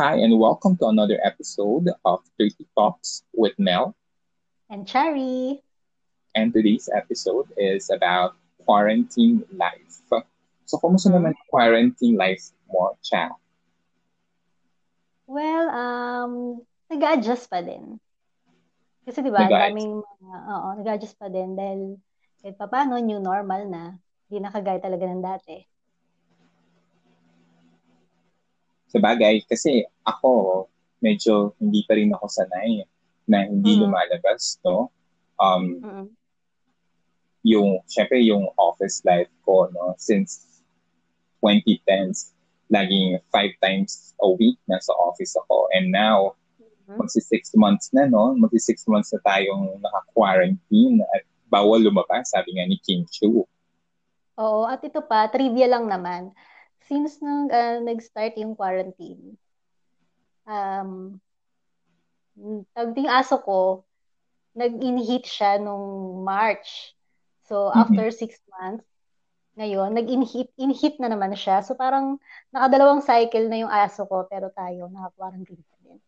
Hi, and welcome to another episode of 30 Talks with Mel. And Cherry. And today's episode is about quarantine life. So, kumusta naman quarantine life mo, Cha? Well, um, nag-adjust pa din. Kasi di ba, daming, uh, oo, nag-adjust pa din dahil kahit pa paano, new normal na. Hindi nakagaya talaga ng dati. Sa bagay, kasi ako, medyo hindi pa rin ako sanay na hindi mm-hmm. lumalabas, no? Um, mm-hmm. Yung, syempre, yung office life ko, no? Since 2010s, laging five times a week nasa office ako. And now, mm-hmm. magsi six months na, no? Magsi six months na tayong naka-quarantine at bawal lumabas, sabi nga ni Kim Chu. Oo, at ito pa, trivia lang naman since nung uh, nag-start yung quarantine, um, tawag yung aso ko, nag-inhit siya nung March. So, mm-hmm. after six months, ngayon, nag-inhit inhit na naman siya. So, parang nakadalawang cycle na yung aso ko, pero tayo, naka-quarantine pa din.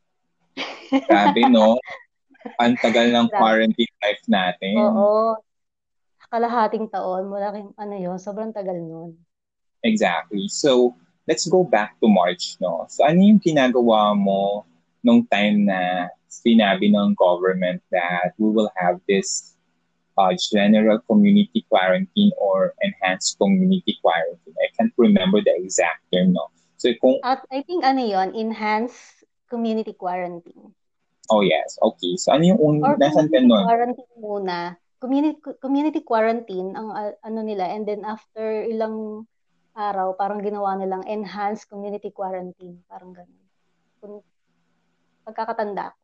Grabe, no? Ang tagal ng quarantine life natin. Oo. Kalahating taon, mula ano yun, sobrang tagal nun. Exactly. So, let's go back to March, no? So, ano yung ginagawa mo nung time na sinabi ng government that we will have this uh, general community quarantine or enhanced community quarantine? I can't remember the exact term, no? So, kung... At I think ano yon enhanced community quarantine. Oh, yes. Okay. So, ano yung un... Or nasan ka nun? quarantine muna. Community, community quarantine ang uh, ano nila and then after ilang araw, parang ginawa nilang enhanced community quarantine. Parang ganun. Kung pagkakatanda ko.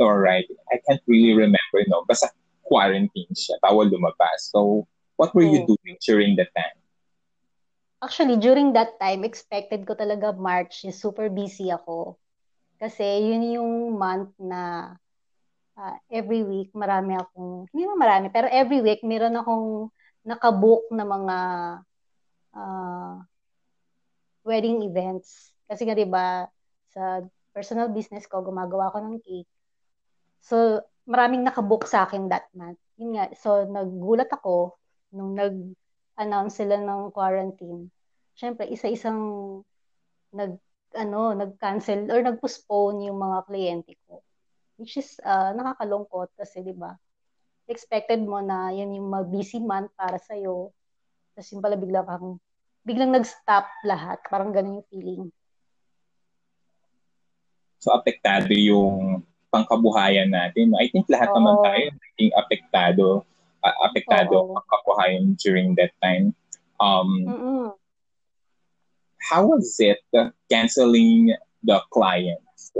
Alright. I can't really remember, no? Basta quarantine siya. Bawal lumabas. So, what were oh. you doing during that time? Actually, during that time, expected ko talaga March. Super busy ako. Kasi yun yung month na uh, every week marami akong, hindi naman marami, pero every week meron akong nakabook na mga uh, wedding events. Kasi nga 'di ba sa personal business ko gumagawa ako ng cake. So maraming nakabook sa akin that month. Yun nga, so naggulat ako nung nag-announce sila ng quarantine. Syempre, isa-isang nag ano, nag-cancel or nag-postpone yung mga kliyente ko. Which is uh, nakakalungkot kasi 'di ba? Expected mo na yan yung busy month para sa iyo tapos yung pala bigla kang, biglang nag-stop lahat. Parang ganun yung feeling. So, apektado yung pangkabuhayan natin. I think lahat Oo. naman tayo naging apektado uh, apektado ang pangkabuhayan during that time. Um, Mm-mm. how was it canceling the clients?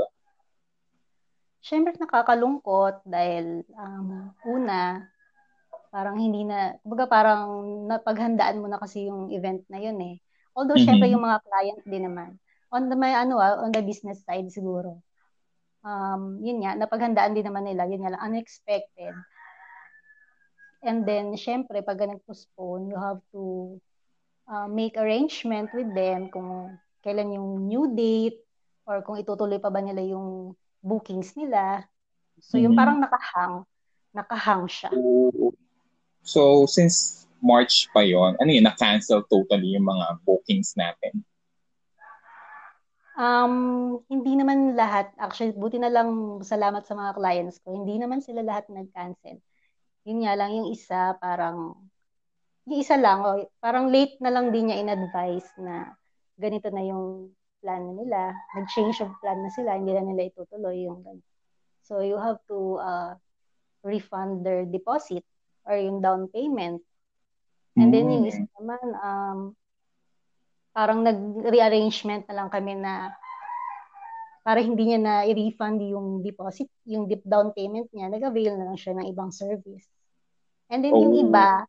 Siyempre nakakalungkot dahil um, una, parang hindi na, kumbaga parang napaghandaan mo na kasi yung event na yun eh. Although, mm-hmm. syempre, yung mga client din naman. On the, may, ano, ah, on the business side siguro. Um, yun nga, napaghandaan din naman nila. Yun nga lang, unexpected. And then, syempre, pag nag-postpone, you have to uh, make arrangement with them kung kailan yung new date or kung itutuloy pa ba nila yung bookings nila. So, mm-hmm. yung parang nakahang, nakahang siya. Oo. So, since March pa yon ano yun, na-cancel totally yung mga bookings natin? Um, hindi naman lahat. Actually, buti na lang salamat sa mga clients ko. Hindi naman sila lahat nag-cancel. Yun nga lang, yung isa parang, yung isa lang, oh, parang late na lang din niya in-advise na ganito na yung plan nila. Nag-change of plan na sila, hindi na nila itutuloy yung ganito. So, you have to uh, refund their deposit or yung down payment. And then yung mm. isa naman, um, parang nag-rearrangement na lang kami na para hindi niya na i-refund yung deposit, yung deep down payment niya, nag-avail na lang siya ng ibang service. And then oh. yung iba,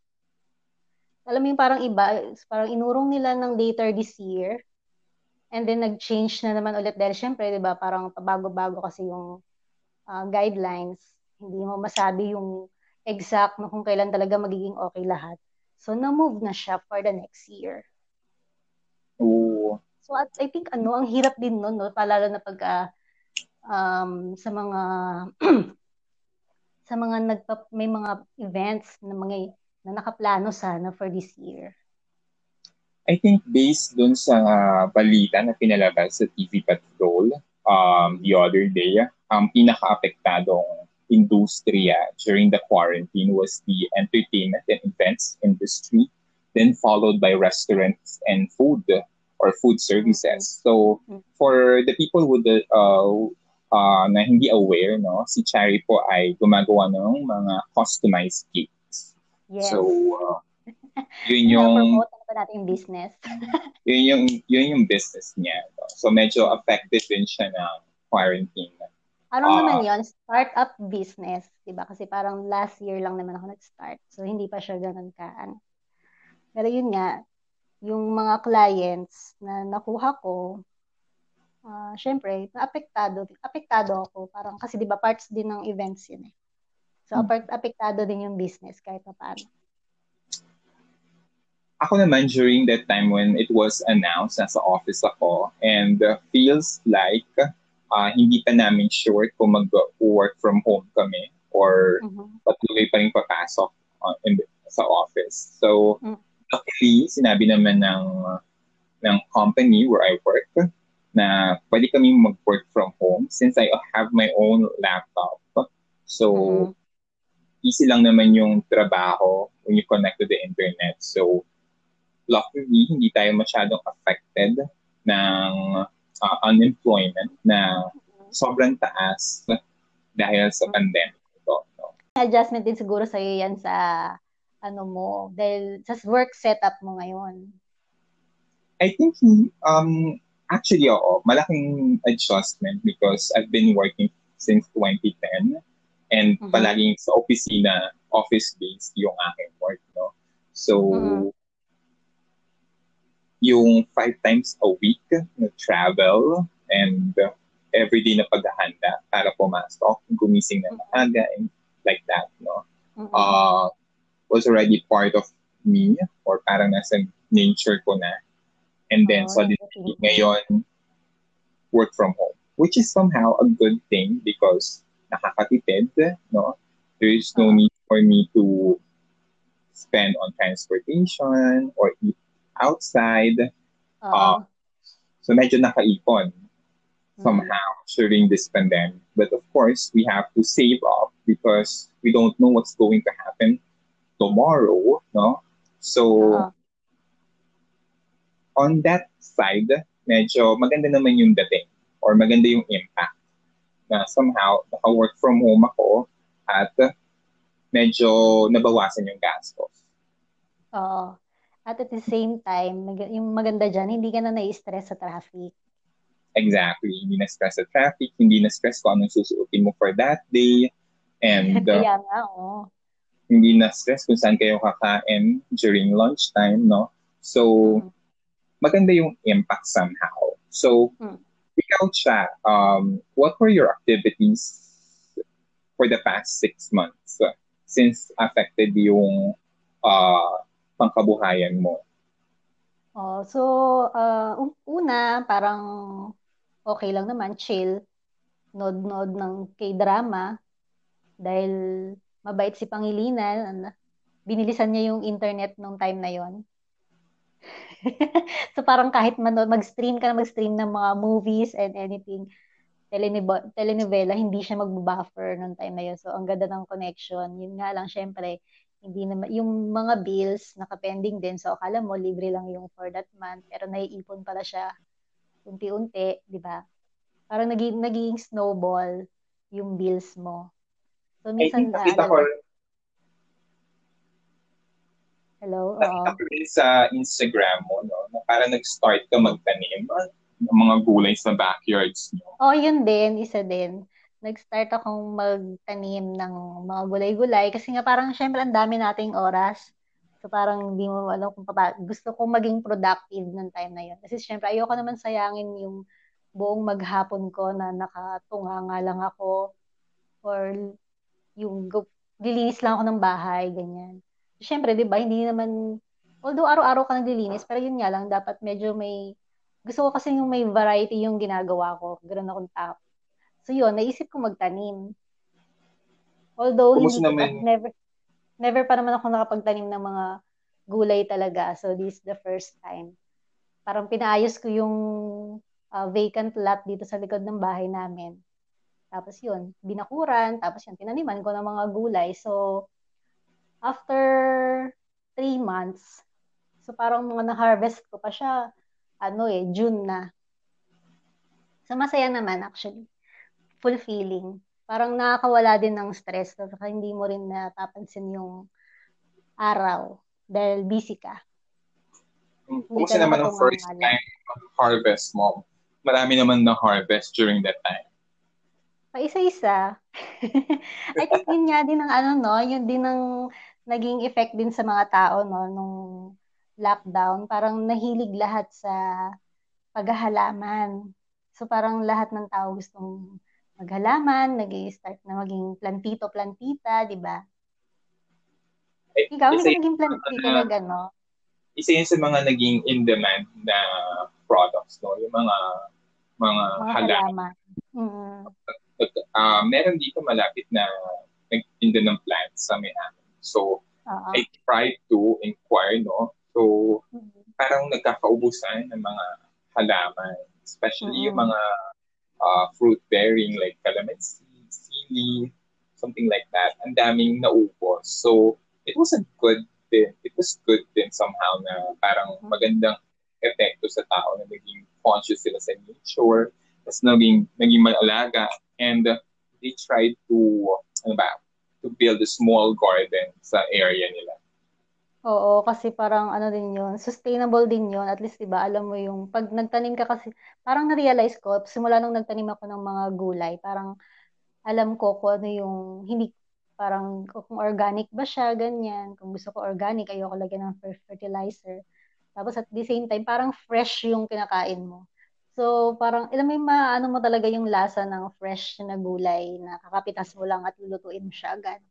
alam mo yung parang iba, parang inurong nila ng later this year, and then nag-change na naman ulit dahil syempre, di ba, parang bago-bago kasi yung uh, guidelines, hindi mo masabi yung exact na kung kailan talaga magiging okay lahat. So, na-move na siya for the next year. Oo. So, at I think ano, ang hirap din noon, no, palalo na pagka um, sa mga sa mga nagpa, may mga events na mga na nakaplano sana for this year. I think based dun sa uh, balita na pinalabas sa TV Patrol um, the other day, ang um, pinaka-apektadong industriya during the quarantine was the entertainment and events industry, then followed by restaurants and food or food services. So for the people who the, uh, uh, na hindi aware, no, si Cherry po ay gumagawa ng mga customized cakes. Yes. So uh, yun yung promote pa natin yung business. yun yung yun yung business niya. No? So medyo affected din siya ng quarantine. Ano uh, naman yon Startup business, 'di ba? Kasi parang last year lang naman ako nag-start. So hindi pa siya ganoon ka. Pero yun nga, yung mga clients na nakuha ko, uh, syempre, naapektado, apektado ako. Parang kasi 'di ba parts din ng events yun eh. So, hmm. apektado din yung business kahit pa paano ako naman during that time when it was announced nasa office ako and uh, feels like uh, hindi pa namin sure kung mag-work from home kami or mm-hmm. patuloy pa rin papasok uh, in the, sa office. So, mm-hmm. luckily, sinabi naman ng ng company where I work na pwede kami mag-work from home since I have my own laptop. So, mm-hmm. easy lang naman yung trabaho when you connect to the internet. So, luckily, hindi tayo masyadong affected ng uh, unemployment na sobrang taas dahil sa pandemic. Ito, no? Adjustment din siguro sa iyo yan sa ano mo, dahil sa work setup mo ngayon. I think, um, actually, oo, malaking adjustment because I've been working since 2010 and mm-hmm. palaging sa opisina, office-based yung aking work, no? So, mm-hmm yung five times a week na travel and uh, everyday na paghahanda para pumasok, gumising na maaga and like that, no? Uh, was already part of me or parang nasa nature ko na. And then oh, suddenly ngayon, work from home. Which is somehow a good thing because nakakatipid, no? There is no need for me to spend on transportation or eat outside. Uh, so medyo nakaipon somehow mm. during this pandemic. But of course, we have to save up because we don't know what's going to happen tomorrow, no? So, uh on that side, medyo maganda naman yung dating or maganda yung impact na somehow naka-work from home ako at medyo nabawasan yung gastos. Oo. At at the same time, yung maganda dyan, hindi ka na nai-stress sa traffic. Exactly. Hindi na stress sa traffic, hindi na stress kung anong susuotin mo for that day. And uh, Kaya nga, oh. hindi na stress kung saan kayo kakain during lunchtime, no? So, mm. maganda yung impact somehow. So, mm. ikaw siya, um, what were your activities for the past six months uh, since affected yung uh, pangkabuhayan mo? Oh, so uh, una parang okay lang naman, chill. Nod-nod ng K-drama dahil mabait si Pangilinan. Binilisan niya yung internet nung time na yon. so parang kahit manood, mag-stream ka na mag-stream ng mga movies and anything, telenovela, hindi siya mag-buffer nung time na yun. So, ang ganda ng connection. Yun nga lang, syempre, hindi naman, yung mga bills nakapending din. So, akala mo, libre lang yung for that month. Pero naiipon pala siya unti-unti, di ba? Parang naging, naging snowball yung bills mo. So, minsan, I think nakita ko, Hello? Nakita ko rin sa Instagram mo, no? Na parang nag-start ka magtanim ng mga gulay sa backyards nyo. Oh, yun din. Isa din nag-start akong magtanim ng mga gulay-gulay kasi nga parang syempre ang dami nating oras. So parang hindi mo alam kung pa, gusto kong maging productive ng time na yun. Kasi syempre ayoko naman sayangin yung buong maghapon ko na nakatunga nga lang ako or yung lilinis lang ako ng bahay, ganyan. Syempre, di ba, hindi naman, although araw-araw ka naglilinis, pero yun nga lang, dapat medyo may gusto ko kasi yung may variety yung ginagawa ko. Ganoon akong tao. So yun, naisip ko magtanim. Although hindi naman... never never pa naman ako nakapagtanim ng mga gulay talaga. So this is the first time. Parang pinaayos ko yung uh, vacant lot dito sa likod ng bahay namin. Tapos yun, binakuran, tapos yun, tinaniman ko ng mga gulay. So, after three months, so parang mga na-harvest ko pa siya, ano eh, June na. So, masaya naman actually. Fulfilling. Parang nakakawala din ng stress. So, hindi mo rin natapansin yung araw dahil busy ka. Kumusta naman ang first time harvest mo? Marami naman na harvest during that time. Pa isa-isa. I think yun nga din ang ano no, yun din ang naging effect din sa mga tao no nung lockdown, parang nahilig lahat sa paghahalaman. So parang lahat ng tao gustong maghalaman, nag-i-start na maging plantito-plantita, di ba? Eh, Ikaw, hindi naging plantito uh, na gano'n? Isa yun sa mga naging in-demand na products, no? Yung mga mga, mga halaman. Mm-hmm. Uh, meron dito malapit na nagtinda ng plants sa may amin. So, uh-huh. I tried to inquire, no? So, mm-hmm. parang nagkakaubusan ng mga halaman, especially mm-hmm. yung mga uh, fruit-bearing like calamansi, sili, something like that. Ang daming naubos. So, it wasn't good din. It was good din somehow na parang mm-hmm. magandang epekto sa tao na naging conscious sila sa nature, tapos naging, naging malaga, and uh, they tried to, ano ba, to build a small garden sa area nila. Oo, kasi parang ano din yun, sustainable din yun. At least, di ba, alam mo yung, pag nagtanim ka kasi, parang na-realize ko, simula nung nagtanim ako ng mga gulay, parang alam ko kung ano yung, hindi, parang kung organic ba siya, ganyan. Kung gusto ko organic, ayoko lagyan ng fertilizer. Tapos at the same time, parang fresh yung kinakain mo. So, parang, alam mo yung maano mo talaga yung lasa ng fresh na gulay na kakapitas mo lang at lulutuin mo siya agad.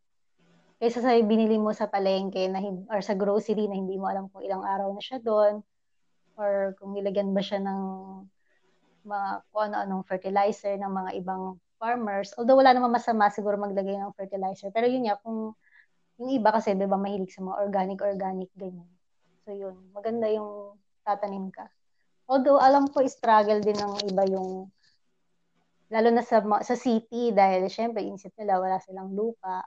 Kaysa sa binili mo sa palengke na, or sa grocery na hindi mo alam kung ilang araw na siya doon or kung nilagyan ba siya ng mga kung ano-anong fertilizer ng mga ibang farmers. Although wala namang masama siguro maglagay ng fertilizer. Pero yun nga, kung yung iba kasi, di ba, mahilig sa mga organic-organic, ganyan. So yun, maganda yung tatanim ka. Although alam ko struggle din ng iba yung lalo na sa sa city dahil syempre inisip nila wala silang lupa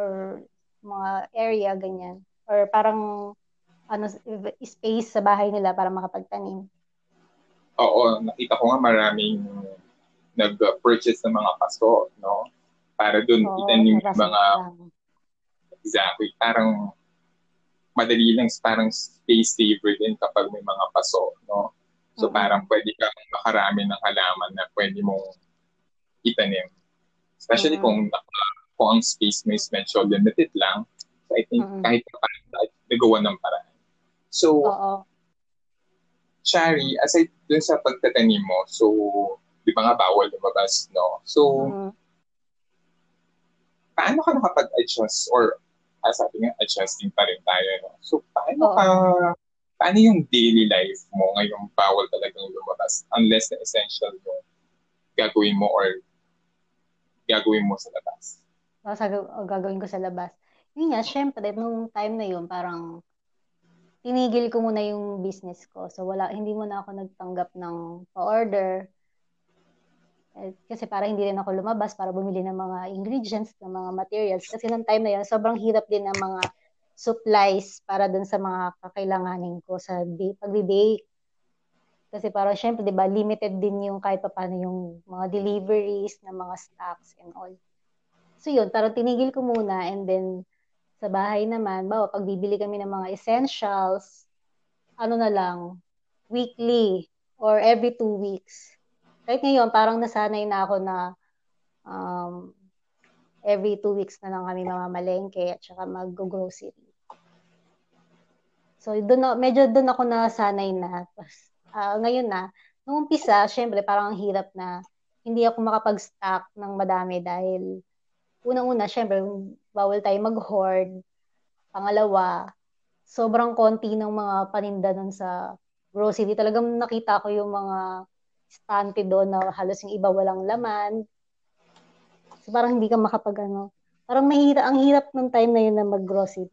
or mga area ganyan or parang ano space sa bahay nila para makapagtanim. Oo, nakita ko nga maraming nag-purchase ng mga paso, no? Para doon itanim yung mga exactly, parang madali lang parang space saver din kapag may mga paso, no? So mm-hmm. parang pwede kang makarami ng halaman na pwede mong itanim. Especially mm-hmm. kung kung ang space mo is medyo limited lang. So I think mm-hmm. kahit pa nagawa ng paraan. So, Oo. Shari, aside dun sa pagtatanim mo, so, di ba nga bawal lumabas, no? So, mm-hmm. paano ka nakapag-adjust or ah, sabi nga, adjusting pa rin tayo. No? So, paano Oo. ka, paano yung daily life mo ngayong bawal talagang lumabas unless na essential yung gagawin mo or gagawin mo sa labas? O, sa, o gagawin ko sa labas. Yun nga, syempre, nung time na yun, parang tinigil ko muna yung business ko. So, wala, hindi muna ako nagtanggap ng pa-order eh, kasi para hindi rin ako lumabas para bumili ng mga ingredients, ng mga materials. Kasi nung time na yun, sobrang hirap din ng mga supplies para dun sa mga kakailanganin ko sa pag-bake. Kasi para syempre, di ba, limited din yung kahit pa paano yung mga deliveries ng mga stocks and all. So yun, parang tinigil ko muna and then sa bahay naman, bawa pag bibili kami ng mga essentials, ano na lang, weekly or every two weeks kahit ngayon, parang nasanay na ako na um, every two weeks na lang kami mamamalengke at saka mag-grocery. So, na, medyo doon ako nasanay na. Uh, ngayon na, nung umpisa, syempre, parang ang hirap na hindi ako makapag-stock ng madami dahil unang-una, syempre, bawal tayo mag-hoard. Pangalawa, sobrang konti ng mga paninda nun sa grocery. Talagang nakita ko yung mga stante doon na halos yung iba walang laman. So parang hindi ka makapag ano. Parang mahirap, ang hirap ng time na yun na mag-grocery.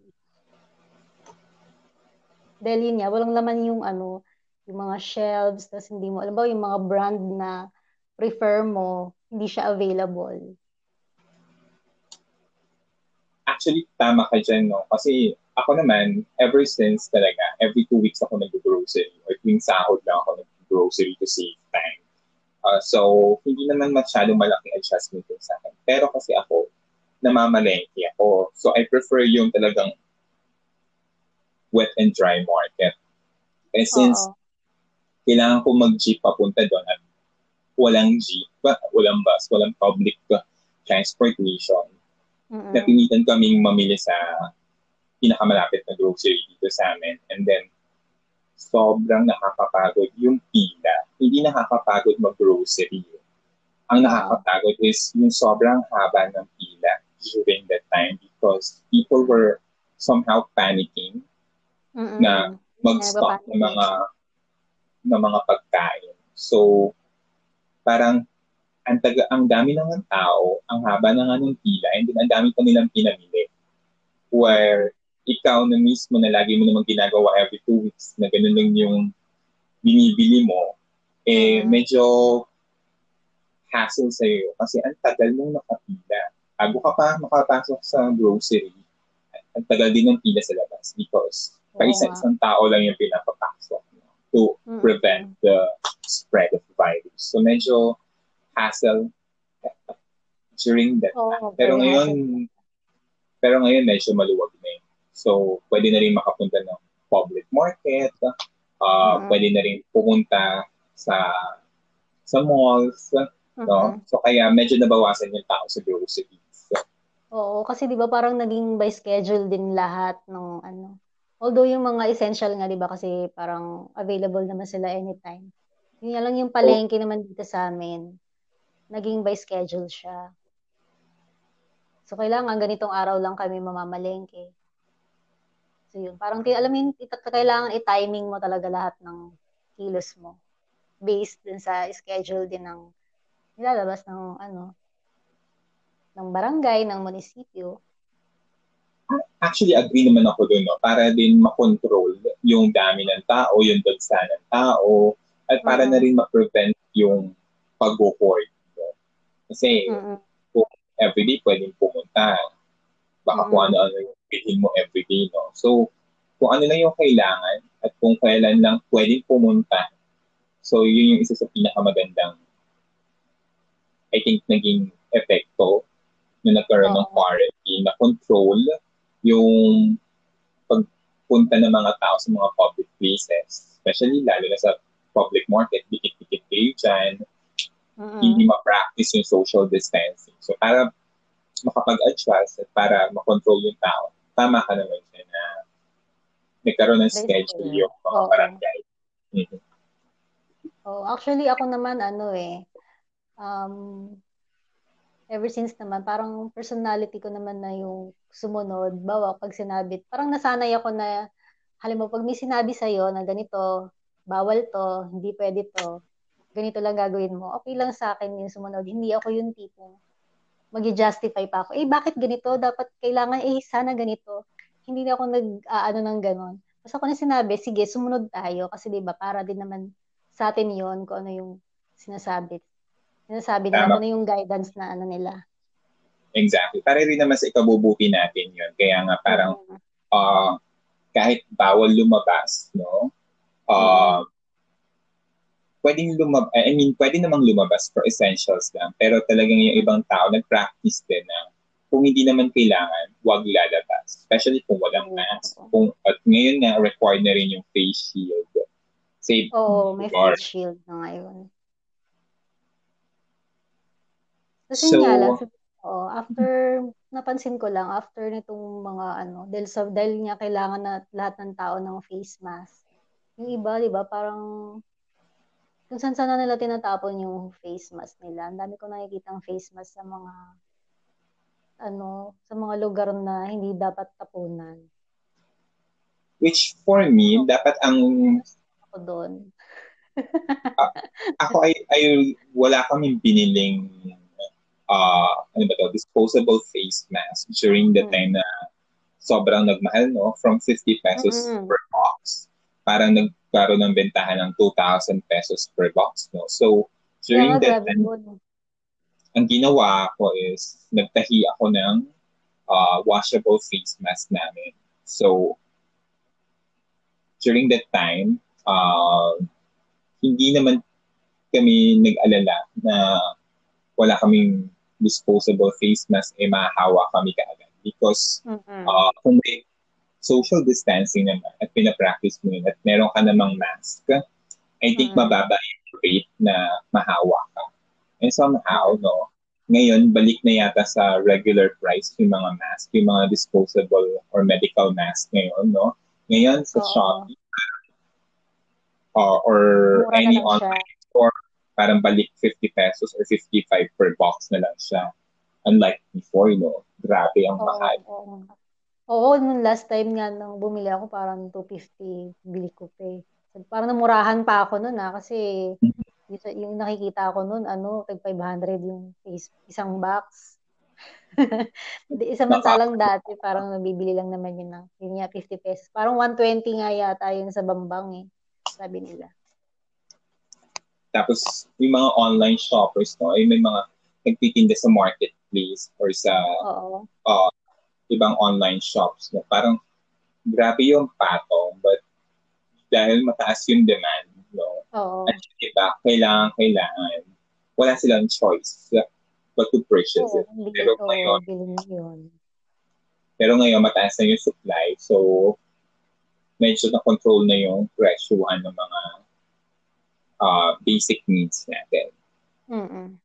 Dahil yun nga, walang laman yung ano, yung mga shelves, tapos hindi mo, alam ba, yung mga brand na prefer mo, hindi siya available. Actually, tama ka dyan, no? Kasi ako naman, ever since talaga, every two weeks ako nag-grocery or tuwing sahod lang ako nag-grocery to save time. Uh, so, hindi naman masyado malaking adjustment din sa akin. Pero kasi ako, namamalengke ako. So, I prefer yung talagang wet and dry market. And since Uh-oh. kailangan ko mag-jeep papunta doon at walang jeep, walang bus, walang public transportation, mm-hmm. napilitan kaming mamili sa pinakamalapit na grocery dito sa amin. And then, sobrang nakakapagod yung pila. Hindi nakakapagod mag-grocery. Ang nakakapagod is yung sobrang haba ng pila during that time because people were somehow panicking Mm-mm. na mag-stock ng mga ng mga pagkain. So, parang ang taga ang dami ng tao, ang haba ng anong pila, and then ang dami pa nilang pinamili. Where ikaw na mismo na lagi mo naman ginagawa every two weeks na ganun lang yung binibili mo, eh mm-hmm. medyo hassle sa iyo kasi ang tagal mong nakapila. Bago ka pa makapasok sa grocery, ang tagal din ng pila sa labas because pa isa-isang tao lang yung pinapapasok no, to mm-hmm. prevent the spread of virus. So medyo hassle during that oh, time. Pero ngayon, pero ngayon medyo maluwag na yun. So, pwede na rin makapunta ng public market, uh, mm-hmm. pwede na rin pumunta sa sa malls, mm-hmm. no? So, kaya medyo nabawasan yung tao sa groceries. So, Oo, kasi 'di ba parang naging by schedule din lahat ng ano Although yung mga essential nga, di ba, kasi parang available naman sila anytime. Yun lang yung palengke oh. naman dito sa amin. Naging by schedule siya. So, kailangan ganitong araw lang kami mamamalengke. So, yun. Parang, alam mo yun, kailangan i-timing mo talaga lahat ng kilos mo. Based din sa schedule din ng nilalabas ng, ano, ng barangay, ng munisipyo actually agree naman ako doon, no? para din makontrol yung dami ng tao, yung dagsa ng tao, at para mm-hmm. na rin ma-prevent yung pag-hoard. Kasi mm-hmm. kung everyday pwedeng pumunta, baka mm-hmm. kung ano-ano yung bilhin mo everyday. No? So, kung ano lang yung kailangan at kung kailan lang pwedeng pumunta, so yun yung isa sa pinakamagandang I think naging epekto na nagkaroon oh. ng quarantine na control yung pagpunta ng mga tao sa mga public places, especially lalo na sa public market, dikit-dikit kayo dyan, uh-huh. hindi ma-practice yung social distancing. So, para makapag-adjust at para makontrol yung tao, tama ka naman siya na nagkaroon ng schedule yung mga okay. barangay. Mm-hmm. Oh, actually, ako naman, ano eh, um, ever since naman, parang personality ko naman na yung sumunod. Bawa, pag sinabi, parang nasanay ako na, halimbawa, pag may sinabi sa'yo na ganito, bawal to, hindi pwede to, ganito lang gagawin mo, okay lang sa akin yung sumunod. Hindi ako yung tipong mag-justify pa ako. Eh, bakit ganito? Dapat kailangan, eh, sana ganito. Hindi na ako nag-aano ng ganon. Tapos ako na sinabi, sige, sumunod tayo. Kasi di ba para din naman sa atin yon kung ano yung sinasabi Sinasabi nila ano yung guidance na ano nila. Exactly. Para rin naman sa ikabubuti natin yun. Kaya nga parang uh, kahit bawal lumabas, no? Uh, pwedeng lumabas, I mean, pwede namang lumabas for essentials lang. Pero talagang yung ibang tao nag-practice din na kung hindi naman kailangan, huwag lalabas. Especially kung walang mask. Kung, at ngayon nga, required na rin yung face shield. Save Oo, oh, may face shield na ngayon. Kasi so, nga lang, oh, after, napansin ko lang, after nitong mga ano, dahil, sa, dahil nga kailangan na lahat ng tao ng face mask. Yung iba, di ba, parang, kung saan sana nila tinatapon yung face mask nila. Ang dami ko nakikita ang face mask sa mga, ano, sa mga lugar na hindi dapat tapunan. Which for me, so, dapat ang ako doon. uh, ako ay, ay wala kaming biniling uh, ano ba to, disposable face mask during the mm. time na sobrang nagmahal, no? From 50 pesos mm-hmm. per box. Parang nagkaroon ng bentahan ng 2,000 pesos per box, no? So, during yeah, that time, ang ginawa ko is, nagtahi ako ng uh, washable face mask namin. So, during that time, uh, hindi naman kami nag-alala na wala kaming disposable face mask, eh mahahawa kami kaagad. Because mm-hmm. uh, kung may social distancing naman at pinapractice mo yun at meron ka namang mask, I think mm-hmm. mababa yung rate na mahawa ka. And somehow, no, ngayon, balik na yata sa regular price yung mga mask, yung mga disposable or medical mask ngayon, no? Ngayon, sa Oo. Shopee, uh, or Mura any online siya. store, parang balik 50 pesos or 55 per box na lang siya. Unlike before, you know, grabe ang mahal. oo. Oo, nung last time nga nang bumili ako, parang 250 bili ko pa eh. Parang namurahan pa ako noon ah, kasi mm-hmm yung, nakikita ko noon, ano, tag 500 yung isang box. Di, samantalang dati, parang nabibili lang naman yun ng, yun nga, 50 pesos. Parang 120 nga yata yun sa Bambang eh, sabi nila. Tapos, yung mga online shoppers, no, ay may mga nagtitinda sa marketplace or sa Oo. Uh, ibang online shops. No? Parang, grabe yung patong, but dahil mataas yung demand, no? Oo. At iba, kailangan, kailangan. Wala silang choice but to purchase Oo, it. Pero Oo, ngayon, yun. pero ngayon, mataas na yung supply. So, medyo na-control na yung presyuhan ng mga uh, basic needs natin. Mm-mm.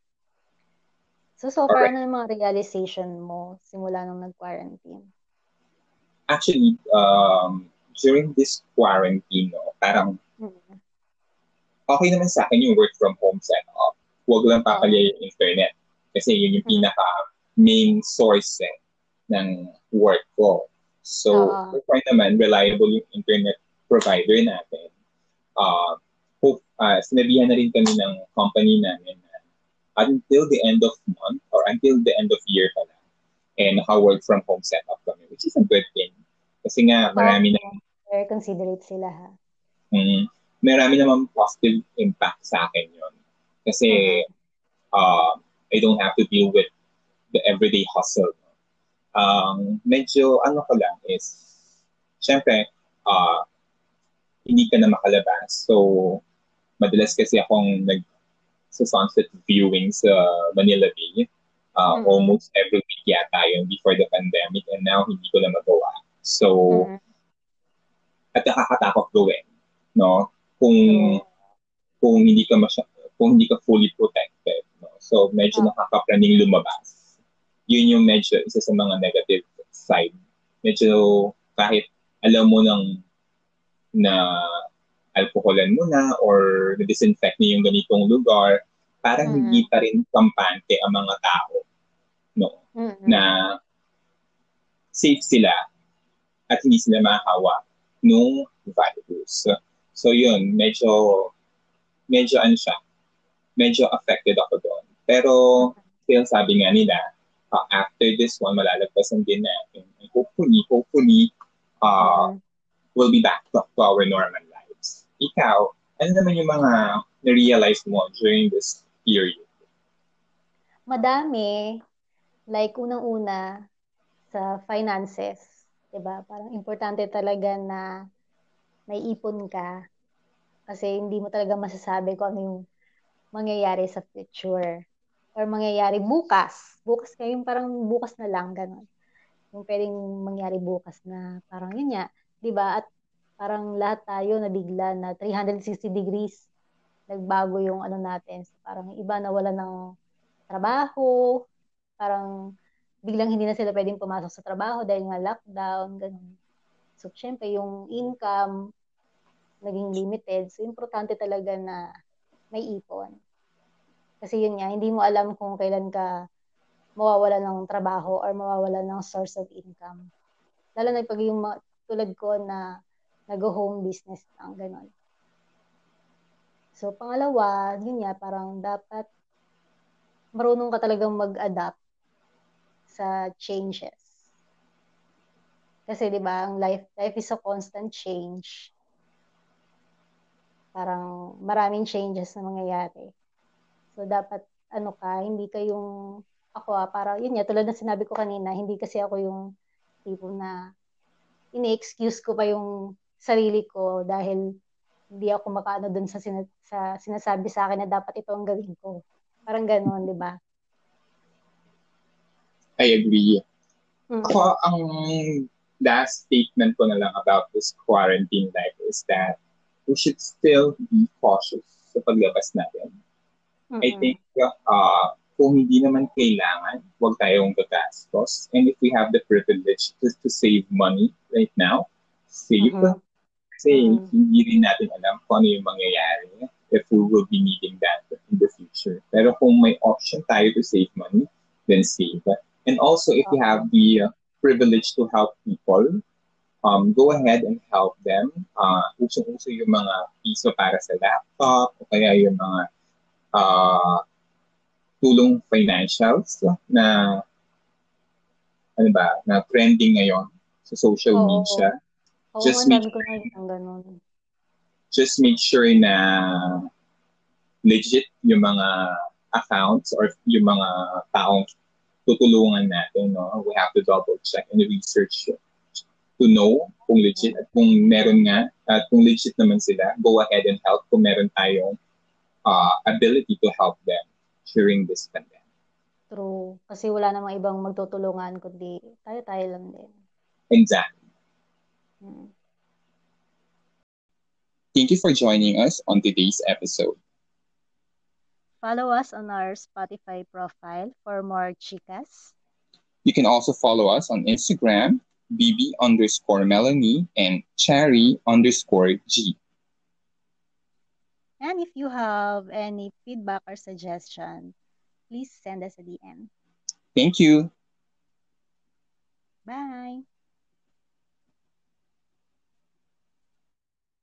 So, so far, right. ano yung mga realization mo simula nung nag-quarantine? Actually, um, during this quarantine, no, parang mm-hmm okay naman sa akin yung work from home setup. Huwag lang papalya yung internet. Kasi yun yung mm-hmm. pinaka main source eh, ng work ko. So, uh, so naman, reliable yung internet provider natin. Uh, hope, uh, sinabihan na rin kami ng company namin na until the end of month or until the end of year pa lang, eh, naka-work from home setup kami, which is a good thing. Kasi nga, marami na... Very considerate sila, ha? Mm, marami naman positive impact sa akin yun. Kasi uh, I don't have to deal with the everyday hustle. Um, medyo ano ko lang is, syempre, uh, hindi ka na makalabas. So, madalas kasi akong nag sa sunset viewing sa Manila Bay. Uh, mm-hmm. Almost every week yata yun before the pandemic and now hindi ko na magawa. So, mm-hmm. at nakakatakot gawin. No? kung kung hindi ka masya, kung hindi ka fully protected. No? So, medyo oh. nakakapraning lumabas. Yun yung medyo isa sa mga negative side. Medyo kahit alam mo nang na alkoholan mo na or na-disinfect niyo yung ganitong lugar, parang mm. hindi pa rin kampante ang mga tao. No? Mm-hmm. Na safe sila at hindi sila mahahawa nung virus. So yun, medyo, medyo ano siya, medyo affected ako doon. Pero, still sabi nga nila, uh, after this one, malalagpasan din natin. And hopefully, hopefully, uh, we'll be back to, to our normal. Ikaw, ano naman yung mga na-realize mo during this period? Madami. Like, unang-una, sa finances, 'di ba? Parang importante talaga na may ipon ka kasi hindi mo talaga masasabi kung ano yung mangyayari sa future or mangyayari bukas. Bukas kayo yung parang bukas na lang, ganun. Yung pwedeng mangyari bukas na parang yun di ba? At parang lahat tayo nabigla na 360 degrees nagbago yung ano natin. Parang iba na wala ng trabaho, parang biglang hindi na sila pwedeng pumasok sa trabaho dahil nga lockdown, ganun. So, syempre, yung income, naging limited. So, importante talaga na may ipon. Kasi yun nga, hindi mo alam kung kailan ka mawawala ng trabaho or mawawala ng source of income. Lalo na pag yung tulad ko na nag-home business lang, gano'n. So, pangalawa, yun nga, parang dapat marunong ka talagang mag-adapt sa changes. Kasi 'di ba, ang life life is a constant change. Parang maraming changes na mangyayari. So dapat ano ka, hindi ka yung ako ah, para yun nga tulad ng sinabi ko kanina, hindi kasi ako yung tipo na ini-excuse ko pa yung sarili ko dahil hindi ako makaano dun sa, sin- sa sinasabi sa akin na dapat ito ang gawin ko. Parang ganoon, di ba? I agree. Mm-hmm. Ako, ang last statement ko na lang about this quarantine life is that we should still be cautious sa paglabas natin. Mm-hmm. I think uh, kung hindi naman kailangan, huwag tayong gagastos. And if we have the privilege to, to save money right now, save. Mm-hmm. Kasi mm-hmm. hindi rin natin alam kung ano yung mangyayari if we will be needing that in the future. Pero kung may option tayo to save money, then save. And also, if you have the uh, privilege to help people, um, go ahead and help them. Uh, usong-uso yung mga piso para sa laptop, o kaya yung mga uh, tulong financials na ano ba, na trending ngayon sa social Oo. media. Oo, just make ko na ganun. Just make sure na legit yung mga accounts or yung mga taong tutulungan natin. No? We have to double check and research to know kung legit at kung meron nga at kung legit naman sila, go ahead and help kung meron tayong uh, ability to help them during this pandemic. True. Kasi wala namang ibang magtutulungan kundi tayo-tayo lang din. Exactly. Thank you for joining us on today's episode. Follow us on our Spotify profile for more chicas. You can also follow us on Instagram, bb underscore Melanie and cherry underscore G. And if you have any feedback or suggestion, please send us a DM. Thank you.